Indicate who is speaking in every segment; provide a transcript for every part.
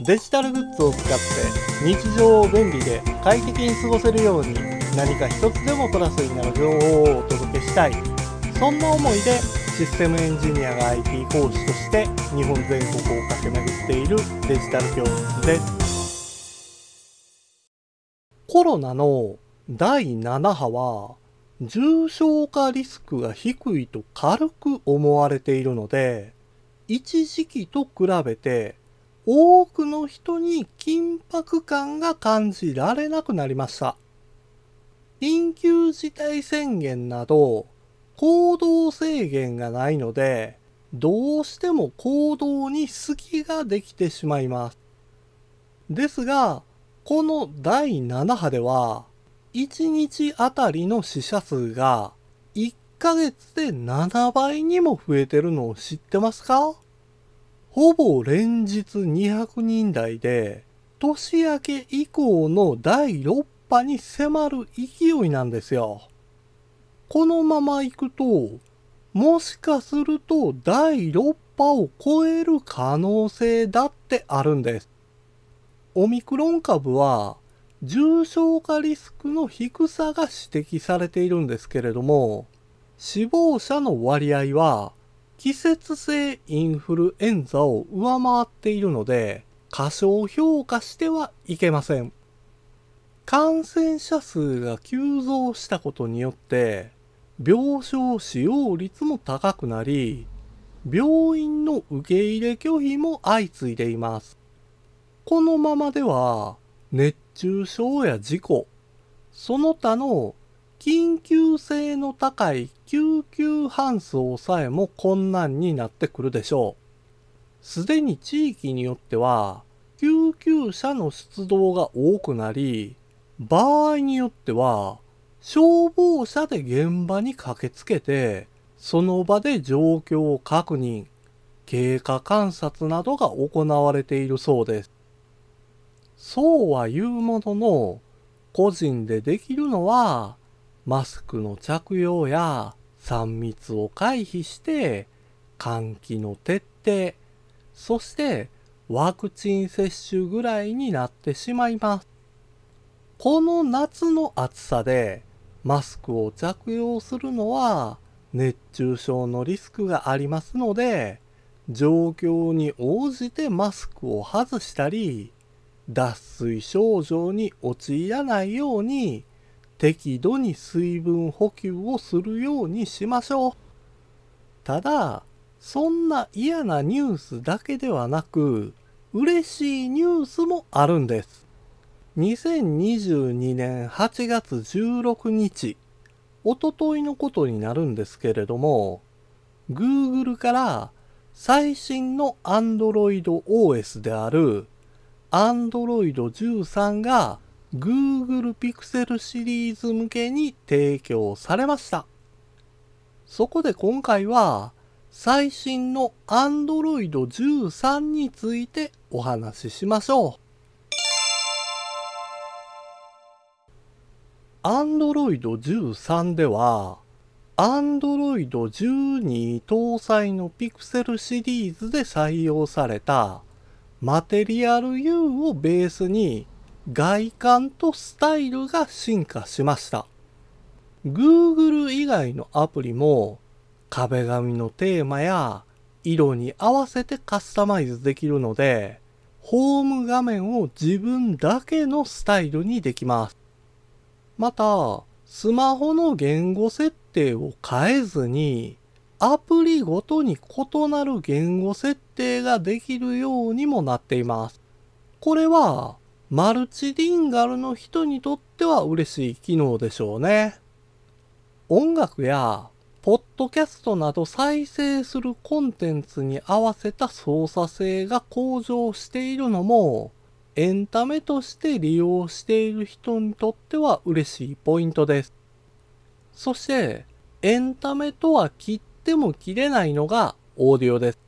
Speaker 1: デジタルグッズを使って日常を便利で快適に過ごせるように何か一つでもプラスになる情報をお届けしたい。そんな思いでシステムエンジニアが IT 講師として日本全国を駆け巡っているデジタル教室です。コロナの第7波は重症化リスクが低いと軽く思われているので一時期と比べて多くの人に緊迫感が感じられなくなりました。緊急事態宣言など行動制限がないので、どうしても行動に隙ができてしまいます。ですが、この第7波では、1日あたりの死者数が1ヶ月で7倍にも増えてるのを知ってますか？ほぼ連日200人台で、年明け以降の第6波に迫る勢いなんですよ。このまま行くと、もしかすると第6波を超える可能性だってあるんです。オミクロン株は重症化リスクの低さが指摘されているんですけれども、死亡者の割合は季節性インフルエンザを上回っているので、過小評価してはいけません。感染者数が急増したことによって、病床使用率も高くなり、病院の受け入れ拒否も相次いでいます。このままでは、熱中症や事故、その他の緊急性の高い救急搬送さえも困難になってくるでしょう。すでに地域によっては、救急車の出動が多くなり、場合によっては、消防車で現場に駆けつけて、その場で状況を確認、経過観察などが行われているそうです。そうは言うものの、個人でできるのは、マスクの着用や3密を回避して換気の徹底、そしてワクチン接種ぐらいになってしまいます。この夏の暑さでマスクを着用するのは熱中症のリスクがありますので、状況に応じてマスクを外したり、脱水症状に陥らないように適度に水分補給をするようにしましょう。ただ、そんな嫌なニュースだけではなく、嬉しいニュースもあるんです。2022年8月16日、おとといのことになるんですけれども、Google から最新の Android OS である Android 13が Google Pixel シリーズ向けに提供されました。そこで今回は最新の Android 13についてお話ししましょう。Android 13では Android 12搭載の Pixel シリーズで採用されたマテリアル U をベースに外観とスタイルが進化しました。Google 以外のアプリも壁紙のテーマや色に合わせてカスタマイズできるので、ホーム画面を自分だけのスタイルにできます。また、スマホの言語設定を変えずに、アプリごとに異なる言語設定ができるようにもなっています。これはマルチリンガルの人にとっては嬉しい機能でしょうね。音楽やポッドキャストなど再生するコンテンツに合わせた操作性が向上しているのもエンタメとして利用している人にとっては嬉しいポイントです。そしてエンタメとは切っても切れないのがオーディオです。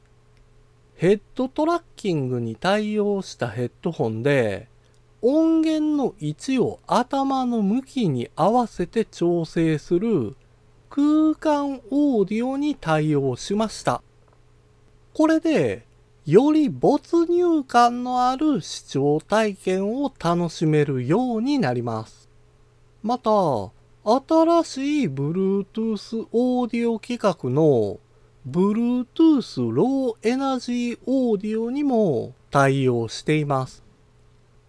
Speaker 1: ヘッドトラッキングに対応したヘッドホンで音源の位置を頭の向きに合わせて調整する空間オーディオに対応しました。これでより没入感のある視聴体験を楽しめるようになります。また、新しい Bluetooth オーディオ規格の Bluetooth Low Energy Audio にも対応しています。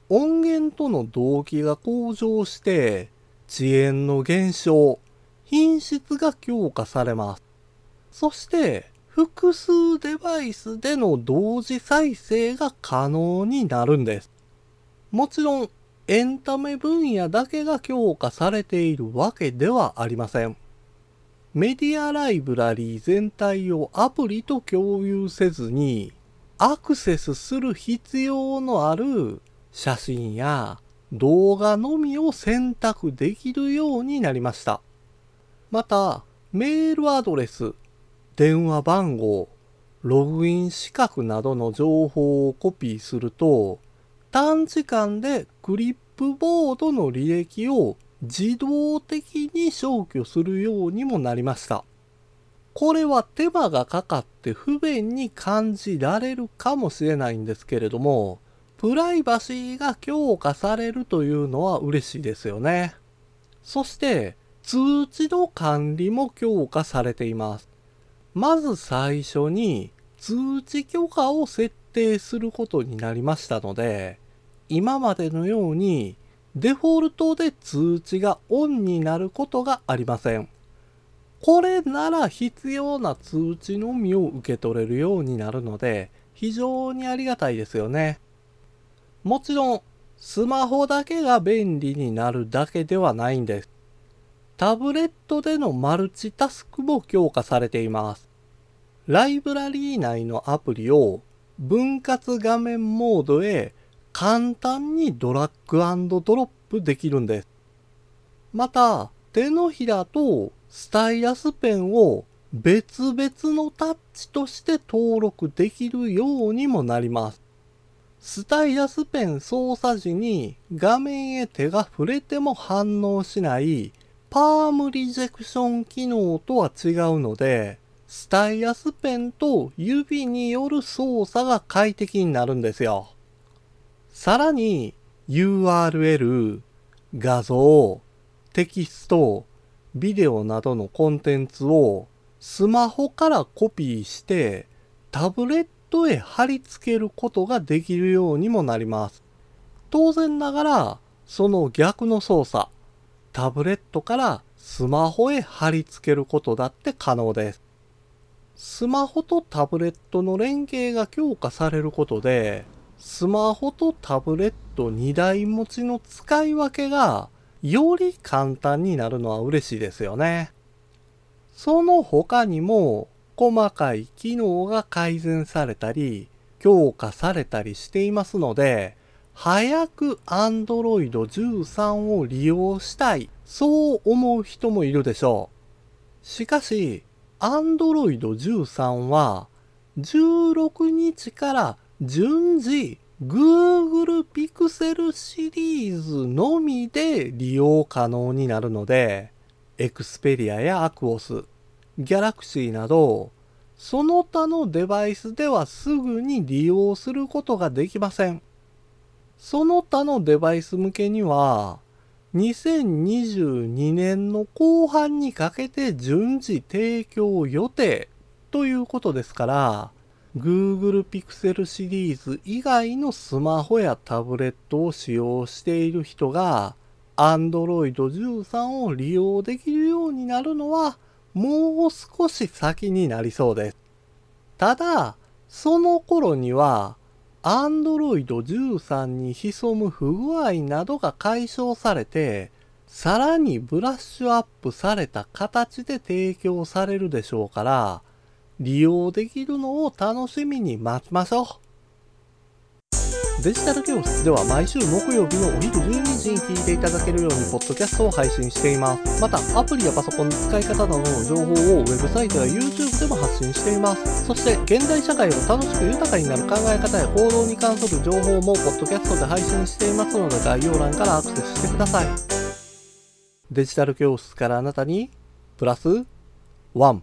Speaker 1: 音源との同期が向上して遅延の減少、品質が強化されます。そして複数デバイスでの同時再生が可能になるんです。もちろんエンタメ分野だけが強化されているわけではありません。メディアライブラリー全体をアプリと共有せずにアクセスする必要のある写真や動画のみを選択できるようになりました。また、メールアドレス、電話番号、ログイン資格などの情報をコピーすると、短時間でクリップボードの履歴を自動的に消去するようにもなりました。これは手間がかかって不便に感じられるかもしれないんですけれども、プライバシーが強化されるというのは嬉しいですよね。そして通知の管理も強化されています。まず最初に通知許可を設定することになりましたので、今までのようにデフォルトで通知がオンになることがありません。これなら必要な通知のみを受け取れるようになるので非常にありがたいですよね。もちろんスマホだけが便利になるだけではないんです。タブレットでのマルチタスクも強化されています。ライブラリー内のアプリを分割画面モードへ簡単にドラッグドロップできるんです。また、手のひらとスタイラスペンを別々のタッチとして登録できるようにもなります。スタイラスペン操作時に画面へ手が触れても反応しないパームリジェクション機能とは違うので、スタイラスペンと指による操作が快適になるんですよ。さらに URL、画像、テキスト、ビデオなどのコンテンツをスマホからコピーしてタブレットへ貼り付けることができるようにもなります。当然ながらその逆の操作、タブレットからスマホへ貼り付けることだって可能です。スマホとタブレットの連携が強化されることで、スマホとタブレット2台持ちの使い分けがより簡単になるのは嬉しいですよね。その他にも細かい機能が改善されたり強化されたりしていますので、早く Android 13を利用したい、そう思う人もいるでしょう。しかし、Android 13は16日から順次 Google Pixel シリーズのみで利用可能になるので、Xperia や Aquos、Galaxy など、その他のデバイスではすぐに利用することができません。その他のデバイス向けには、2022年の後半にかけて順次提供予定ということですから、Google Pixel シリーズ以外のスマホやタブレットを使用している人が Android 13を利用できるようになるのはもう少し先になりそうです。ただ、その頃には Android 13に潜む不具合などが解消されて、さらにブラッシュアップされた形で提供されるでしょうから、利用できるのを楽しみに待ちましょう。デジタル教室では毎週木曜日のお昼12時に聞いていただけるようにポッドキャストを配信しています。また、アプリやパソコンの使い方などの情報をウェブサイトや YouTube でも発信しています。そして、現代社会を楽しく豊かになる考え方や行動に関する情報もポッドキャストで配信していますので概要欄からアクセスしてください。デジタル教室からあなたにプラス1